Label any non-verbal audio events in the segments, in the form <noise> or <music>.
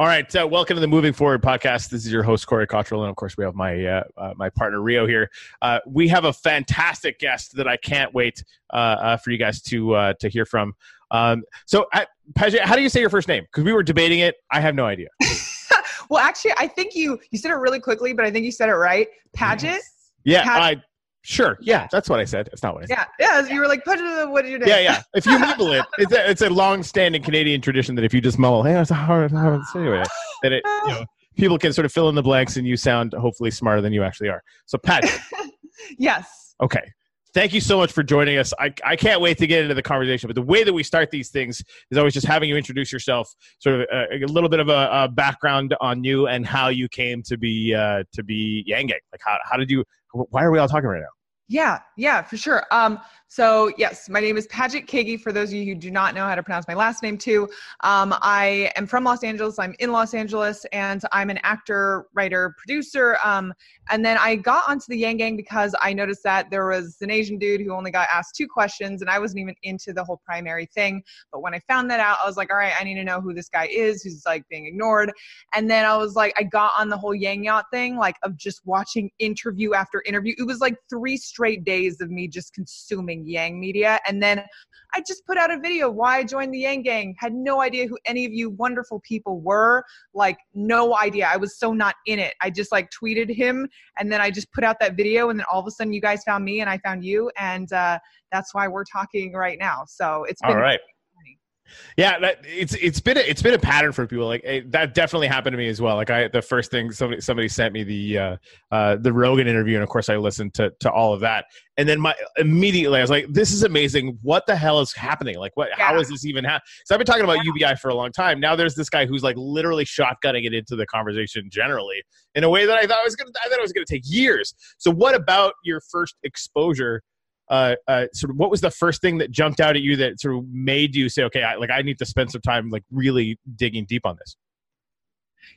All right, uh, welcome to the Moving Forward podcast. This is your host Corey Cottrell, and of course, we have my uh, uh, my partner Rio here. Uh, we have a fantastic guest that I can't wait uh, uh, for you guys to to hear from. Um, so, uh, Paget, how do you say your first name? Because we were debating it. I have no idea. <laughs> well, actually, I think you you said it really quickly, but I think you said it right. Paget. Yeah, I Sure. Yeah, that's what I said. It's not what I said. Yeah, yeah. You were like, put it. Uh, what did you do? Yeah, yeah. If you <laughs> mumble it, it's a, it's a long-standing Canadian tradition that if you just mumble, hey, it's a hard, hard anyway, that it, you know, <laughs> people can sort of fill in the blanks, and you sound hopefully smarter than you actually are. So, Pat. <laughs> yes. Okay. Thank you so much for joining us. I, I can't wait to get into the conversation. But the way that we start these things is always just having you introduce yourself, sort of a, a little bit of a, a, background on you and how you came to be uh, to be Yang Gang. Like, how, how did you? Why are we all talking right now? Yeah, yeah, for sure. Um, so yes, my name is Paget Kagy. For those of you who do not know how to pronounce my last name too, um, I am from Los Angeles. I'm in Los Angeles, and I'm an actor, writer, producer. Um, and then I got onto the Yang Gang because I noticed that there was an Asian dude who only got asked two questions, and I wasn't even into the whole primary thing. But when I found that out, I was like, all right, I need to know who this guy is who's like being ignored. And then I was like, I got on the whole Yang Yacht thing, like of just watching interview after interview. It was like three straight days of me just consuming Yang media. And then I just put out a video why I joined the Yang Gang. Had no idea who any of you wonderful people were. Like no idea. I was so not in it. I just like tweeted him and then I just put out that video and then all of a sudden you guys found me and I found you and uh, that's why we're talking right now. So it's been all right. Yeah, that, it's it's been a, it's been a pattern for people. Like it, that definitely happened to me as well. Like I, the first thing somebody somebody sent me the uh, uh, the Rogan interview, and of course I listened to to all of that. And then my immediately I was like, "This is amazing! What the hell is happening? Like, what? Yeah. How is this even happening?" So I've been talking about UBI for a long time. Now there's this guy who's like literally shotgunning it into the conversation generally in a way that I thought was gonna I thought it was gonna take years. So what about your first exposure? Uh, uh, sort of what was the first thing that jumped out at you that sort of made you say, okay, I, like I need to spend some time like really digging deep on this?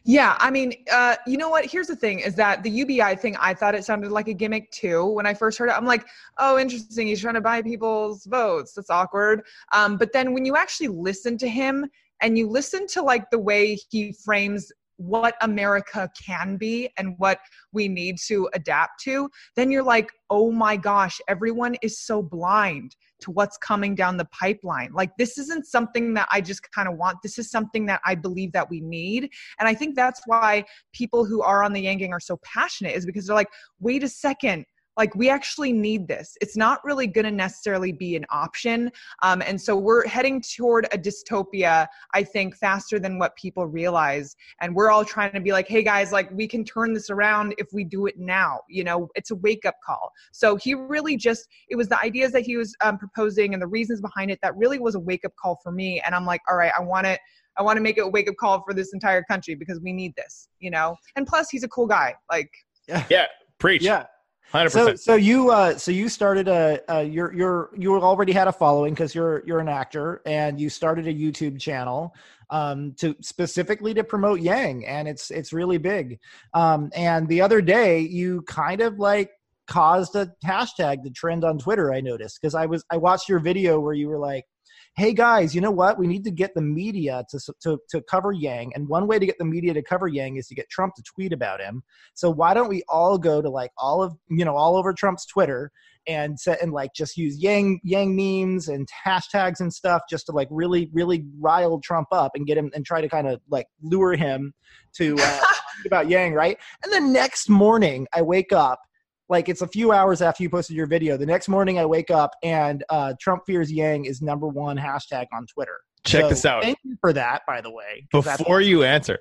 Yeah, I mean, uh, you know what? Here's the thing: is that the UBI thing? I thought it sounded like a gimmick too when I first heard it. I'm like, oh, interesting. He's trying to buy people's votes. That's awkward. Um, but then when you actually listen to him and you listen to like the way he frames what America can be and what we need to adapt to, then you're like, oh my gosh, everyone is so blind to what's coming down the pipeline. Like, this isn't something that I just kind of want. This is something that I believe that we need. And I think that's why people who are on the Yang Gang are so passionate, is because they're like, wait a second, like we actually need this it's not really going to necessarily be an option um, and so we're heading toward a dystopia i think faster than what people realize and we're all trying to be like hey guys like we can turn this around if we do it now you know it's a wake up call so he really just it was the ideas that he was um, proposing and the reasons behind it that really was a wake up call for me and i'm like all right i want to I want to make it a wake up call for this entire country because we need this, you know. And plus, he's a cool guy. Like, yeah, yeah preach. Yeah, 100%. So, so you, uh, so you started a, uh, you're, you're, you already had a following because you're, you're an actor, and you started a YouTube channel um, to specifically to promote Yang, and it's, it's really big. Um, and the other day, you kind of like caused a hashtag to trend on Twitter. I noticed because I was, I watched your video where you were like, hey guys, you know what? We need to get the media to, to, to cover Yang. And one way to get the media to cover Yang is to get Trump to tweet about him. So why don't we all go to like all of, you know, all over Trump's Twitter and set and like just use Yang, Yang memes and hashtags and stuff just to like really, really rile Trump up and get him and try to kind of like lure him to uh, <laughs> about Yang, right? And the next morning I wake up like it's a few hours after you posted your video. The next morning, I wake up and uh, Trump fears Yang is number one hashtag on Twitter. Check so this out. Thank you for that, by the way. Before you answer,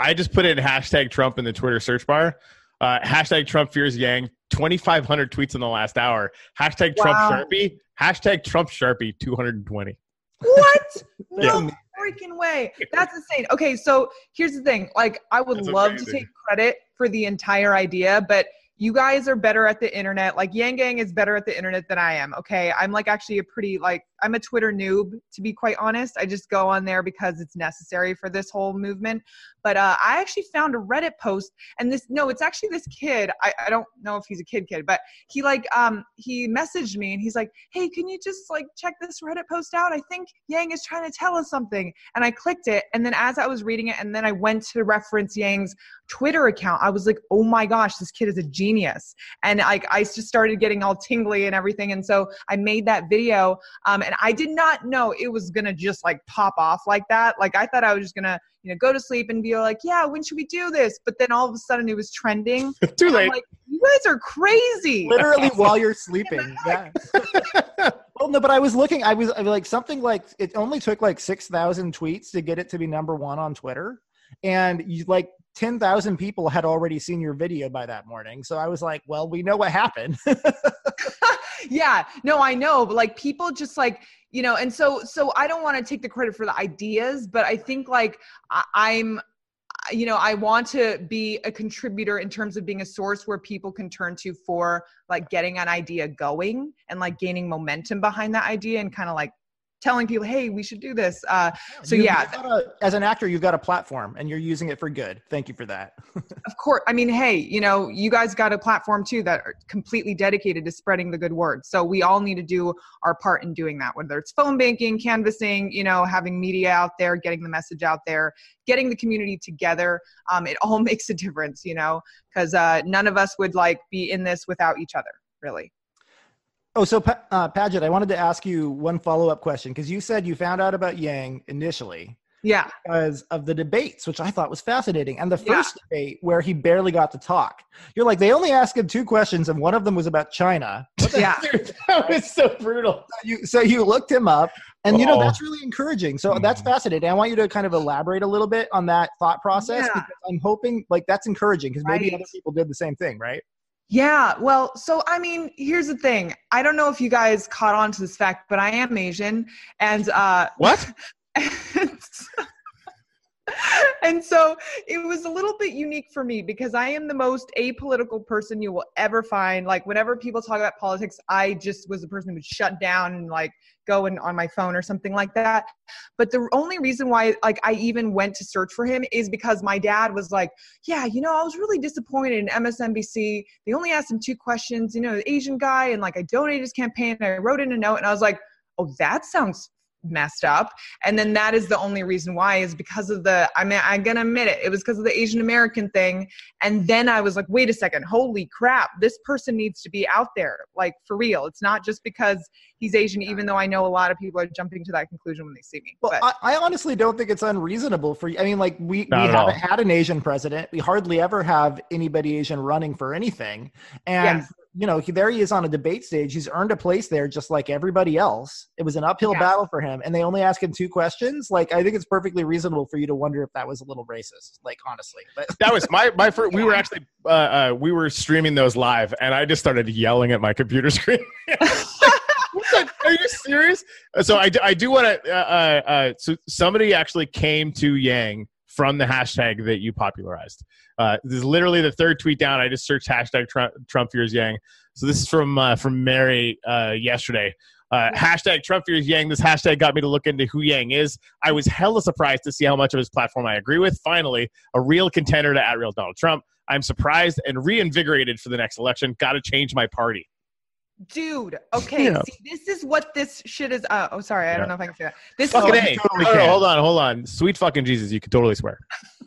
I just put in hashtag Trump in the Twitter search bar. Uh, hashtag Trump fears Yang. 2,500 tweets in the last hour. Hashtag Trump wow. Sharpie. Hashtag Trump Sharpie 220. What? <laughs> no freaking way. That's insane. Okay, so here's the thing. Like, I would That's love amazing. to take credit for the entire idea, but you guys are better at the internet. Like Yang Gang is better at the internet than I am. Okay. I'm like actually a pretty like I'm a Twitter noob to be quite honest. I just go on there because it's necessary for this whole movement. But uh, I actually found a Reddit post and this no, it's actually this kid. I, I don't know if he's a kid kid, but he like um he messaged me and he's like, Hey, can you just like check this Reddit post out? I think Yang is trying to tell us something. And I clicked it and then as I was reading it and then I went to reference Yang's Twitter account, I was like, oh my gosh, this kid is a genius. And like I just started getting all tingly and everything. And so I made that video. Um, and I did not know it was gonna just like pop off like that. Like I thought I was just gonna, you know, go to sleep and be like, yeah, when should we do this? But then all of a sudden it was trending. <laughs> Too late. like, you guys are crazy. Literally <laughs> while you're sleeping. Yeah. <laughs> well, no, but I was looking. I was, I was like something like it only took like six thousand tweets to get it to be number one on Twitter, and you like 10,000 people had already seen your video by that morning. So I was like, well, we know what happened. <laughs> yeah, no, I know, but like people just like, you know, and so so I don't want to take the credit for the ideas, but I think like I, I'm you know, I want to be a contributor in terms of being a source where people can turn to for like getting an idea going and like gaining momentum behind that idea and kind of like telling people, hey, we should do this. Uh, so You- yeah, a- as an actor, you've got a platform and you're using it for good. Thank you for that. <laughs> of course. I mean, hey, you know, you guys got a platform too that are completely dedicated to spreading the good word. So we all need to do our part in doing that, whether it's phone banking, canvassing, you know, having media out there, getting the message out there, getting the community together. Um, it all <laughs> makes a difference, you know, because uh, none of us would like be in this without each other, really. Oh, so Pa- uh, Paget, I wanted to ask you one follow up question because you said you found out about Yang initially Yeah. because of the debates, which I thought was fascinating. And the Yeah. first debate where he barely got to talk, you're like, they only asked him two questions, and one of them was about China. Yeah. <laughs> That was so brutal. You, so you looked him up, and you know Oh. that's really encouraging. So that's Mhm. fascinating. I want you to kind of elaborate a little bit on that thought process Yeah. because I'm hoping like that's encouraging because maybe Right. other people did the same thing, right? Yeah, well, so I mean, here's the thing. I don't know if you guys caught on to this fact, but I am Asian, and uh, What? and <laughs> so it was a little bit unique for me because I am the most apolitical person you will ever find. Like whenever people talk about politics, I just was the person who would shut down and like go in on my phone or something like that. But the only reason why like I even went to search for him is because my dad was like, "Yeah, you know, I was really disappointed in MSNBC. They only asked him two questions, you know, the Asian guy and like I donated his campaign and I wrote in a note and I was like, "Oh, that sounds messed up and then that is the only reason why is because of the i mean i'm gonna admit it it was because of the asian american thing and then i was like wait a second holy crap this person needs to be out there like for real it's not just because he's asian even though i know a lot of people are jumping to that conclusion when they see me Well, but I, I honestly don't think it's unreasonable for you. I mean, like we, we haven't all. had an Asian president. We hardly ever have anybody Asian running for anything. And Yes. You know, he, there he is on a debate stage. He's earned a place there, just like everybody else. It was an uphill Yeah. battle for him, and they only ask him two questions. Like, I think it's perfectly reasonable for you to wonder if that was a little racist. Like, honestly, but That was my my first. We <laughs> were actually uh, uh, we were streaming those live, and I just started yelling at my computer <laughs> screen. What Are you serious? So I, do- I do want to. Uh, uh, uh, so somebody actually came to Yang from the hashtag that you popularized. Uh, this is literally the third tweet down. I just searched hashtag Trump, Trump fears Yang. So this is from uh, from Mary uh, yesterday. Uh, hashtag Trump fears Yang. This hashtag got me to look into who Yang is. I was hella surprised to see how much of his platform I agree with. Finally, a real contender to at real Donald Trump. I'm surprised and reinvigorated for the next election. Got to change my party. Dude okay Yeah. see, this is what this shit is uh, oh sorry i Yeah. don't know if i can say that this Fucking is A. totally No, no, hold on, hold on. Sweet fucking Jesus, you can totally swear.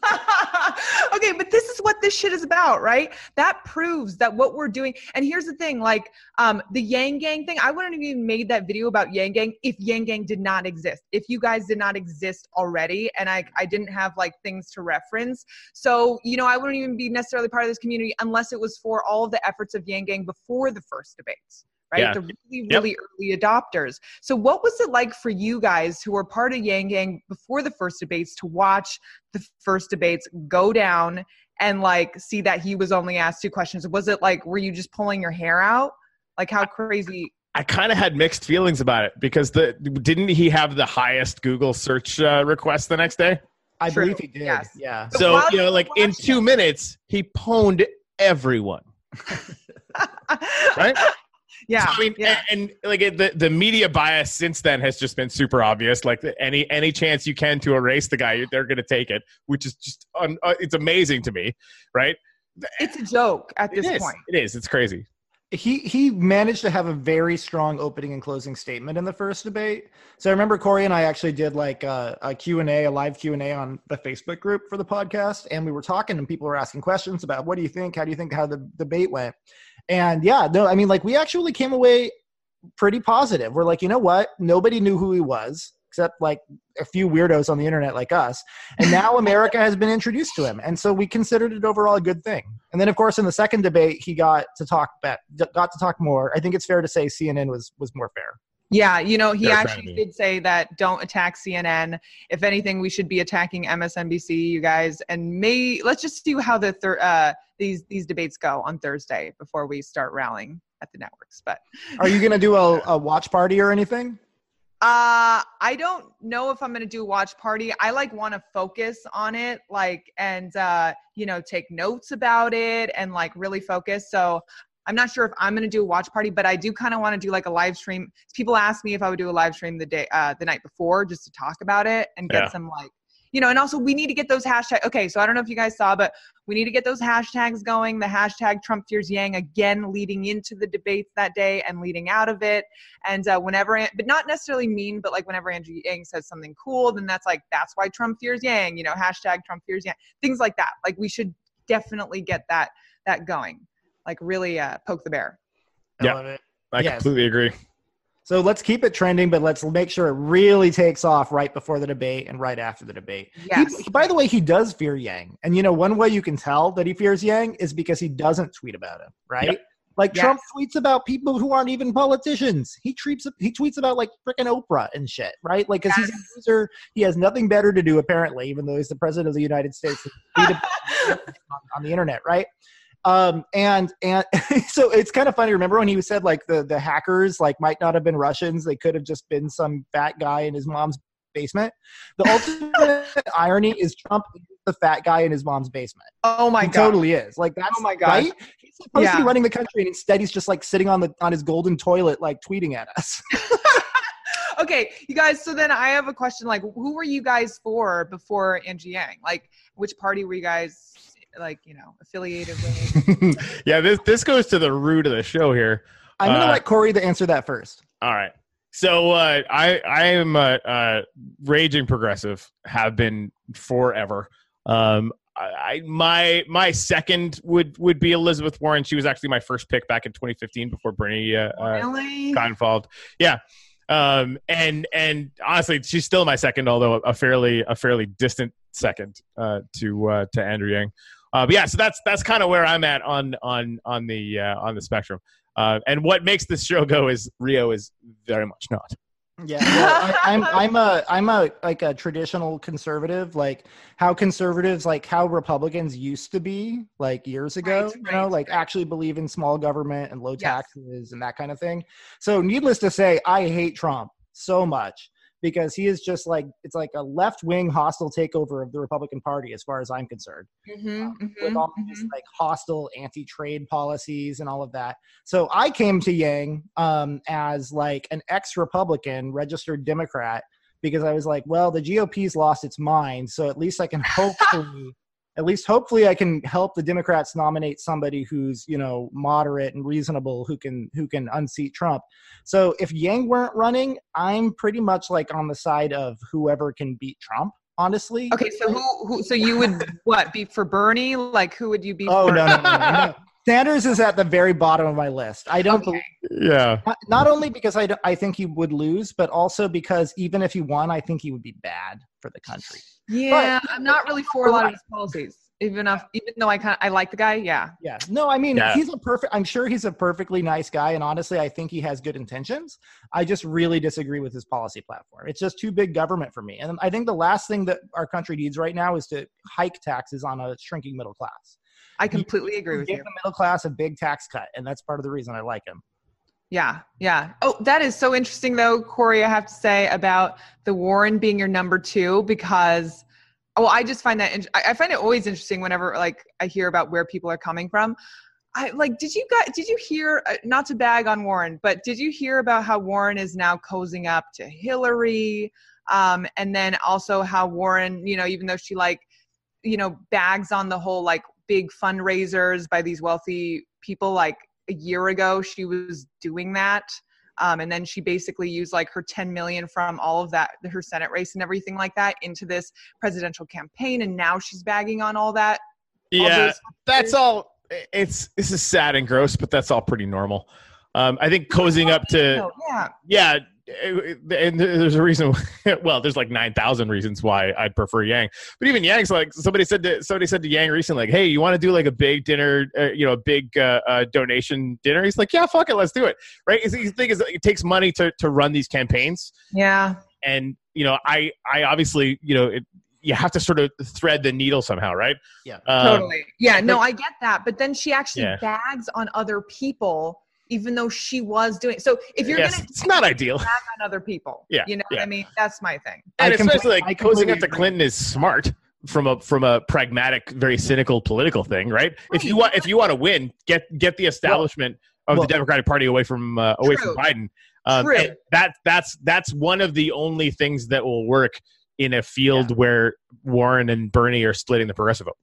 <laughs> <laughs> okay, but this is what this shit is about, right? That proves that what we're doing. And here's the thing, like um, the Yang Gang thing. I wouldn't have even made that video about Yang Gang if Yang Gang did not exist. If you guys did not exist already, and I I didn't have like things to reference. So you know, I wouldn't even be necessarily part of this community unless it was for all of the efforts of Yang Gang before the first debates. Right, Yeah. the really, Yep. really early adopters. So, what was it like for you guys who were part of Yang Gang before the first debates to watch the first debates go down and like see that he was only asked two questions? Was it like, were you just pulling your hair out? Like, how crazy? I kind of had mixed feelings about it because the didn't he have the highest Google search uh, request the next day? I True, believe he did. yes. Yeah. But So you know, like in two it- minutes, he pwned everyone. <laughs> right? Yeah. So, I mean, yeah. and, and, like it- the the media bias since then has just been super obvious. Like any any chance you can to erase the guy, they're going to take it, which is just un, uh, it's amazing to me, right? it's a joke at this It is. point. It is. It's crazy. he he managed to have a very strong opening and closing statement in the first debate. So I remember Corey and I actually did like a, a Q&A, a live Q&A on the Facebook group for the podcast. And we were talking and people were asking questions about what do you think? How do you think how the debate went? And yeah, no, I mean like we actually came away pretty positive. We're like, you know what? Nobody knew who he was except like a few weirdos on the internet like us. And now <laughs> America has been introduced to him. And so we considered it overall a good thing. And then of course in the second debate he got to talk back, got to talk more. I think it's fair to say CNN was was more fair. Yeah, you know, he They're actually trying did say that don't attack CNN. If anything, we should be attacking MSNBC, you guys. And may let's just see how the third. uh, these these debates go on Thursday before we start rallying at the networks. But Are you going to do a, a watch party or anything? uh, I don't know if I'm gonna do a watch party. I like want to focus on it, like and uh, you know take notes about it and like really focus. So I'm not sure if I'm gonna do a watch party, but I do kind of want to do like a live stream. People ask me if I would do a live stream the day uh, the night before just to talk about it and get Yeah. some like you know. And also we need to get those hashtags. Okay, so I don't know if you guys saw, but we need to get those hashtags going. The hashtag Trump fears Yang again, leading into the debates that day and leading out of it. And uh, whenever, but not necessarily mean, but like whenever Andrew Yang says something cool, then that's like, that's why Trump fears Yang, you know, hashtag Trump fears Yang, things like that. Like we should definitely get that, that going, like really uh, poke the bear. I Yeah. love it. I Yes. completely agree. So let's keep it trending, but let's make sure it really takes off right before the debate and right after the debate. He- by the way, he does fear Yang. And you know, one way you can tell that he fears Yang is because he doesn't tweet about him, right? Yep. Like Yes. Trump tweets about people who aren't even politicians. He tweets he tweets about like freaking Oprah and shit, right? Like because he's a loser. He has nothing better to do apparently, even though he's the president of the United States. <laughs> On, on the internet, right? Um, and and <laughs> so it's kind of funny. Remember when he said like the the hackers like might not have been Russians; they could have just been some fat guy in his mom's basement. The <laughs> ultimate irony is Trump is the fat guy in his mom's basement. oh my he God. totally is. Like that's Oh my gosh. right. He's supposed to be running the country, and instead he's just like sitting on the on his golden toilet, like tweeting at us. <laughs> okay, you guys. So then I have a question. Like, who were you guys for before Angie Yang? Like, which party were you guys like, you know, affiliated with? <laughs> yeah, this this goes to the root of the show here. I'm gonna Uh, let Corey to answer that first. All right. So uh, I I am a, a raging progressive. Have been forever. Um, I, I my my second would would be Elizabeth Warren. She was actually my first pick back in 2015 before Bernie uh, uh, got involved. Yeah. Um, and and honestly, she's still my second, although a fairly a fairly distant second uh, to uh, to Andrew Yang. Uh, but yeah, so that's that's kind of where I'm at on on on the uh, on the spectrum. Uh, and what makes this show go is Rio is very much not. Yeah, well, I, I'm I'm a I'm a like a traditional conservative, like how conservatives like how Republicans used to be like years ago, Right, you know, right, like right. actually believe in small government and low Yes. taxes and that kind of thing. So, needless to say, I hate Trump so much because he is just like it's like a left wing hostile takeover of the Republican Party, as far as I'm concerned Mhm, with mhm, all these mhm. like hostile anti-trade policies and all of that. So I came to Yang um, as like an ex-Republican, registered Democrat, because I was like, well, the GOP's lost its mind, so at least I can hopefully, <laughs> at least hopefully, I can help the Democrats nominate somebody who's you know moderate and reasonable, who can who can unseat Trump. So if Yang weren't running, I'm pretty much like on the side of whoever can beat Trump. Honestly, Okay, so who, who? So you would what be for Bernie? Like, who would you be? Oh for? no, no, no, no, no. Sanders is at the very bottom of my list. I don't Okay. believe Yeah. not, not only because I, I think he would lose, but also because even if he won, I think he would be bad for the country. Yeah, I'm not really for a lot of his policies. Even if, even though I kind of I like the guy. Yeah. Yeah. No, I mean Yeah. he's a perfect. I'm sure he's a perfectly nice guy, and honestly, I think he has good intentions. I just really disagree with his policy platform. It's just too big government for me, and I think the last thing that our country needs right now is to hike taxes on a shrinking middle class. I completely agree with Give you. Give the middle class a big tax cut, and that's part of the reason I like him. Yeah, yeah. Oh, that is so interesting, though, Corey. I have to say about the Warren being your number two because, well, I just find that in- I find it always interesting whenever like I hear about where people are coming from. I like. Did you guys? Did you hear? Uh, not to bag on Warren, but did you hear about how Warren is now cozying up to Hillary? Um, and then also how Warren, you know, even though she like, you know, bags on the whole like big fundraisers by these wealthy people, like a year ago she was doing that. Um, and then she basically used like her 10 million from all of that her senate race and everything like that into this presidential campaign. And now she's bagging on all that yeah that's all it's this is sad and gross but that's all pretty normal. Um, i think cozying up to yeah. Yeah and there's a reason <laughs> well there's like 9000 reasons why i'd prefer yang but even yang's like somebody said to somebody said to yang recently like hey you want to do like a big dinner uh, you know a big uh, uh, donation dinner he's like yeah fuck it let's do it right the thing is it takes money to to run these campaigns yeah and you know i i obviously you know it, you have to sort of thread the needle somehow, right? Yeah, um, totally. Yeah, no, I get that. But then she actually yeah. bags on other people even though she was doing so if you're yes, gonna it's not ideal on other people <laughs> yeah you know yeah. what i mean that's my thing and I especially like cozying up to clinton is smart from a from a pragmatic very cynical political thing right, right. if you want if you want to win get get the establishment well, of well, the democratic party away from uh, away true. from biden um, true. that that's that's one of the only things that will work in a field yeah. where warren and bernie are splitting the progressive vote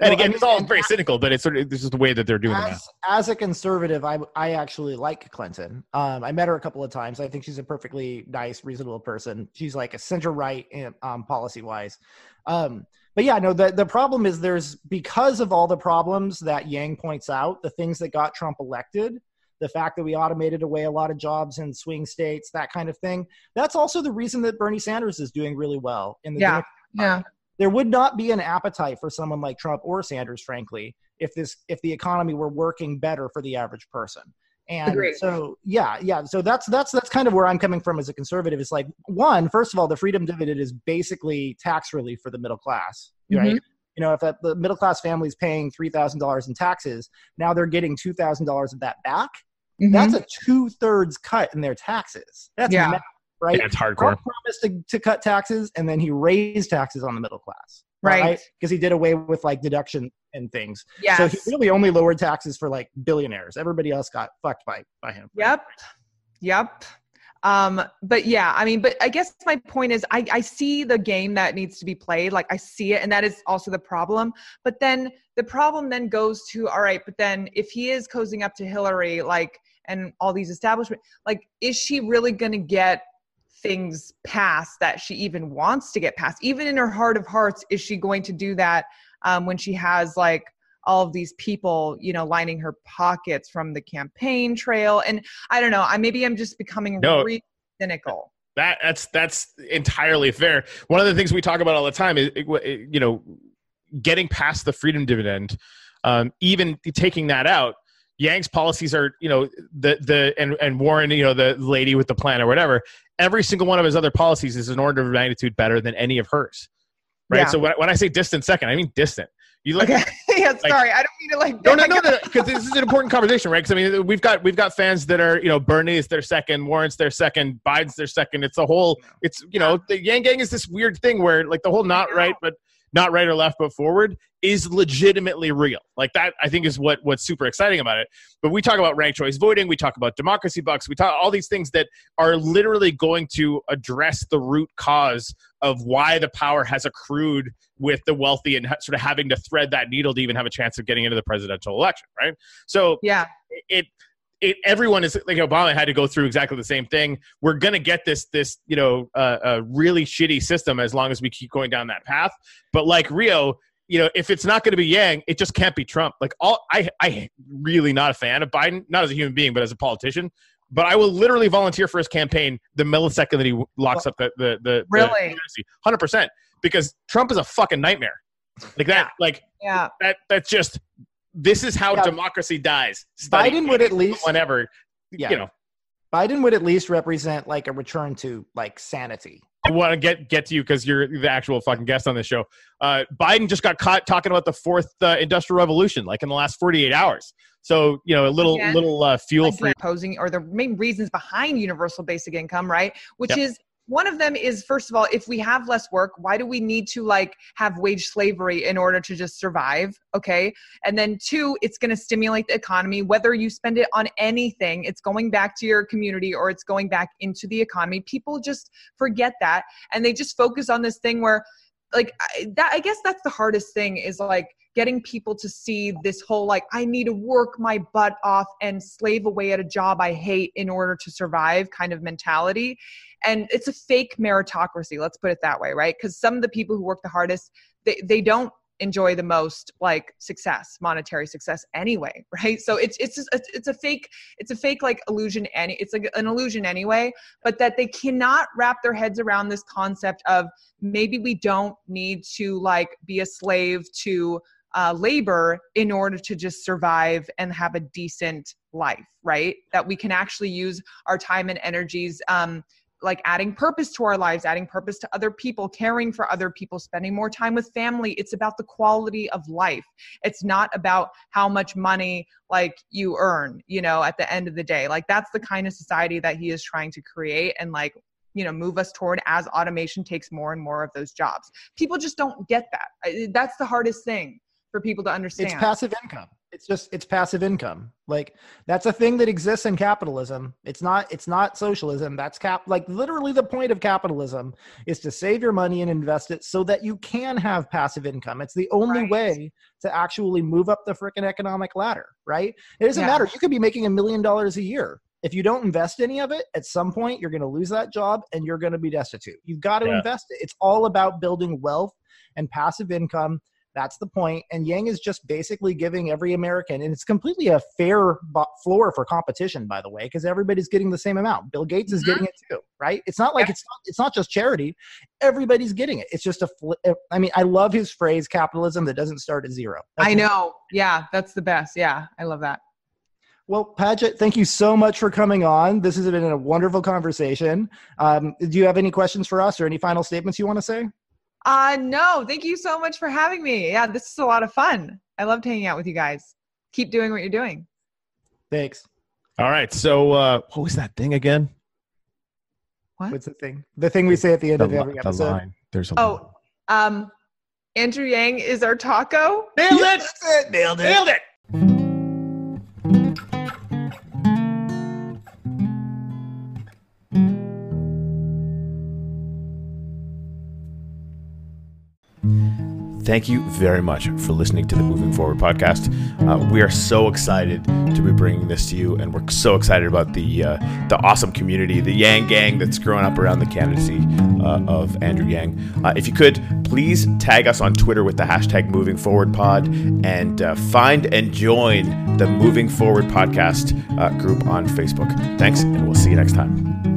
and again, it's all very cynical, but it's sort of this is the way that they're doing as, it. As a conservative, I I actually like Clinton. Um, I met her a couple of times. I think she's a perfectly nice, reasonable person. She's like a center right in, um, policy wise. Um, but yeah, no, the the problem is there's because of all the problems that Yang points out, the things that got Trump elected, the fact that we automated away a lot of jobs in swing states, that kind of thing. That's also the reason that Bernie Sanders is doing really well in the yeah. Yeah there would not be an appetite for someone like Trump or Sanders, frankly, if this if the economy were working better for the average person. And Agreed. so yeah, yeah. So that's that's that's kind of where I'm coming from as a conservative. It's like one, first of all, the freedom dividend is basically tax relief for the middle class, right? Mm-hmm. You know, if that, the middle class family is paying three thousand dollars in taxes, now they're getting two thousand dollars of that back. Mm-hmm. That's a two thirds cut in their taxes. That's yeah right? Yeah, it's hardcore. Trump promised to, to cut taxes, and then he raised taxes on the middle class, right? Because he did away with like deduction and things. Yeah. So he really only lowered taxes for like billionaires. Everybody else got fucked by by him. Yep. Yep. Um, but yeah, I mean, but I guess my point is I, I see the game that needs to be played. Like I see it, and that is also the problem. But then the problem then goes to all right, but then if he is cozying up to Hillary, like and all these establishment, like, is she really gonna get things past that she even wants to get past. Even in her heart of hearts is she going to do that um, when she has like all of these people you know lining her pockets from the campaign trail? And i don't know i maybe i'm just becoming no, really cynical. That that's that's entirely fair. One of the things we talk about all the time is you know getting past the freedom dividend um, even taking that out Yang's policies are, you know, the the and and Warren, you know, the lady with the plan or whatever. Every single one of his other policies is an order of magnitude better than any of hers, right? Yeah. So when, when I say distant second, I mean distant. You look. Okay. <laughs> yeah, like, sorry, I don't mean to like. No, no, no, no, because this is an important conversation, right? Because I mean, we've got we've got fans that are, you know, Bernie is their second, Warren's their second, Biden's their second. It's a whole. It's you know, the Yang Gang is this weird thing where like the whole not right, but not right or left but forward is legitimately real. Like that i think is what what's super exciting about it. But we talk about ranked choice voting we talk about democracy bucks we talk all these things that are literally going to address the root cause of why the power has accrued with the wealthy and sort of having to thread that needle to even have a chance of getting into the presidential election right? So yeah. it it, everyone is like Obama had to go through exactly the same thing. We're gonna get this this you know uh, a really shitty system as long as we keep going down that path. But like Rio, you know, if it's not going to be Yang, it just can't be Trump. Like all, I I really not a fan of Biden, not as a human being, but as a politician. But I will literally volunteer for his campaign the millisecond that he locks up the the the really hundred percent because Trump is a fucking nightmare. Like that, yeah. like yeah, that that's just this is how yeah. democracy dies. Study Biden would at least whenever yeah. you know. Biden would at least represent like a return to like sanity. I want to get get to you because you're the actual fucking guest on this show. Uh, Biden just got caught talking about the fourth uh, industrial revolution, like in the last 48 hours. So you know, a little Again, little uh, fuel for opposing or the main reasons behind universal basic income, right? Which yep. is one of them is first of all if we have less work why do we need to like have wage slavery in order to just survive okay? And then two it's going to stimulate the economy. Whether you spend it on anything it's going back to your community or it's going back into the economy. People just forget that and they just focus on this thing where like that i guess that's the hardest thing is like getting people to see this whole like i need to work my butt off and slave away at a job i hate in order to survive kind of mentality. And it's a fake meritocracy let's put it that way right? Because some of the people who work the hardest they, they don't enjoy the most like success monetary success anyway <laughs> right? So it's it's just it's a fake it's a fake like illusion any it's like an illusion anyway but that they cannot wrap their heads around this concept of maybe we don't need to like be a slave to uh, labor in order to just survive and have a decent life right that we can actually use our time and energies um, like adding purpose to our lives, adding purpose to other people, caring for other people, spending more time with family. It's about the quality of life. It's not about how much money like you earn, you know, at the end of the day. Like that's the kind of society that he is trying to create and like you know move us toward as automation takes more and more of those jobs people just don't get that that's the hardest thing for people to understand. it's passive income. It's just it's passive income. Like that's a thing that exists in capitalism. It's not it's not socialism. That's cap like literally the point of capitalism is to save your money and invest it so that you can have passive income. It's the only right. way to actually move up the freaking economic ladder right? It doesn't yeah. matter. You could be making a million dollars a year. If you don't invest any of it at some point you're going to lose that job and you're going to be destitute. You've got to yeah. invest it. It's all about building wealth and passive income that's the point. And Yang is just basically giving every American, and it's completely a fair floor for competition, by the way, because everybody's getting the same amount. Bill Gates is mm-hmm. getting it too, right? It's not like yeah. it's not, it's not just charity. Everybody's getting it. It's just a. Eh, I mean, I love his phrase, capitalism that doesn't start at zero. That's I know. Yeah, that's the best. Yeah, I love that. Well, Paget, thank you so much for coming on. This has been a wonderful conversation. Um, do you have any questions for us or any final statements you want to say? Uh, no, thank you so much for having me. Yeah, this is a lot of fun. I loved hanging out with you guys. Keep doing what you're doing. Thanks. All right. So, uh, what was that thing again? What? What's the thing? The thing we say at the end the, of every episode. The line. There's a oh, line. um, Andrew Yang is our taco. Nailed it. it. Nailed it. Nailed it. Thank you very much for listening to the Moving Forward podcast. Uh, we are so excited to be bringing this to you, and we're so excited about the uh, the awesome community, the Yang Gang that's growing up around the candidacy uh, of Andrew Yang. Uh, if you could, please tag us on Twitter with the hashtag Moving Forward Pod, and uh, find and join the Moving Forward podcast uh, group on Facebook. Thanks, and we'll see you next time.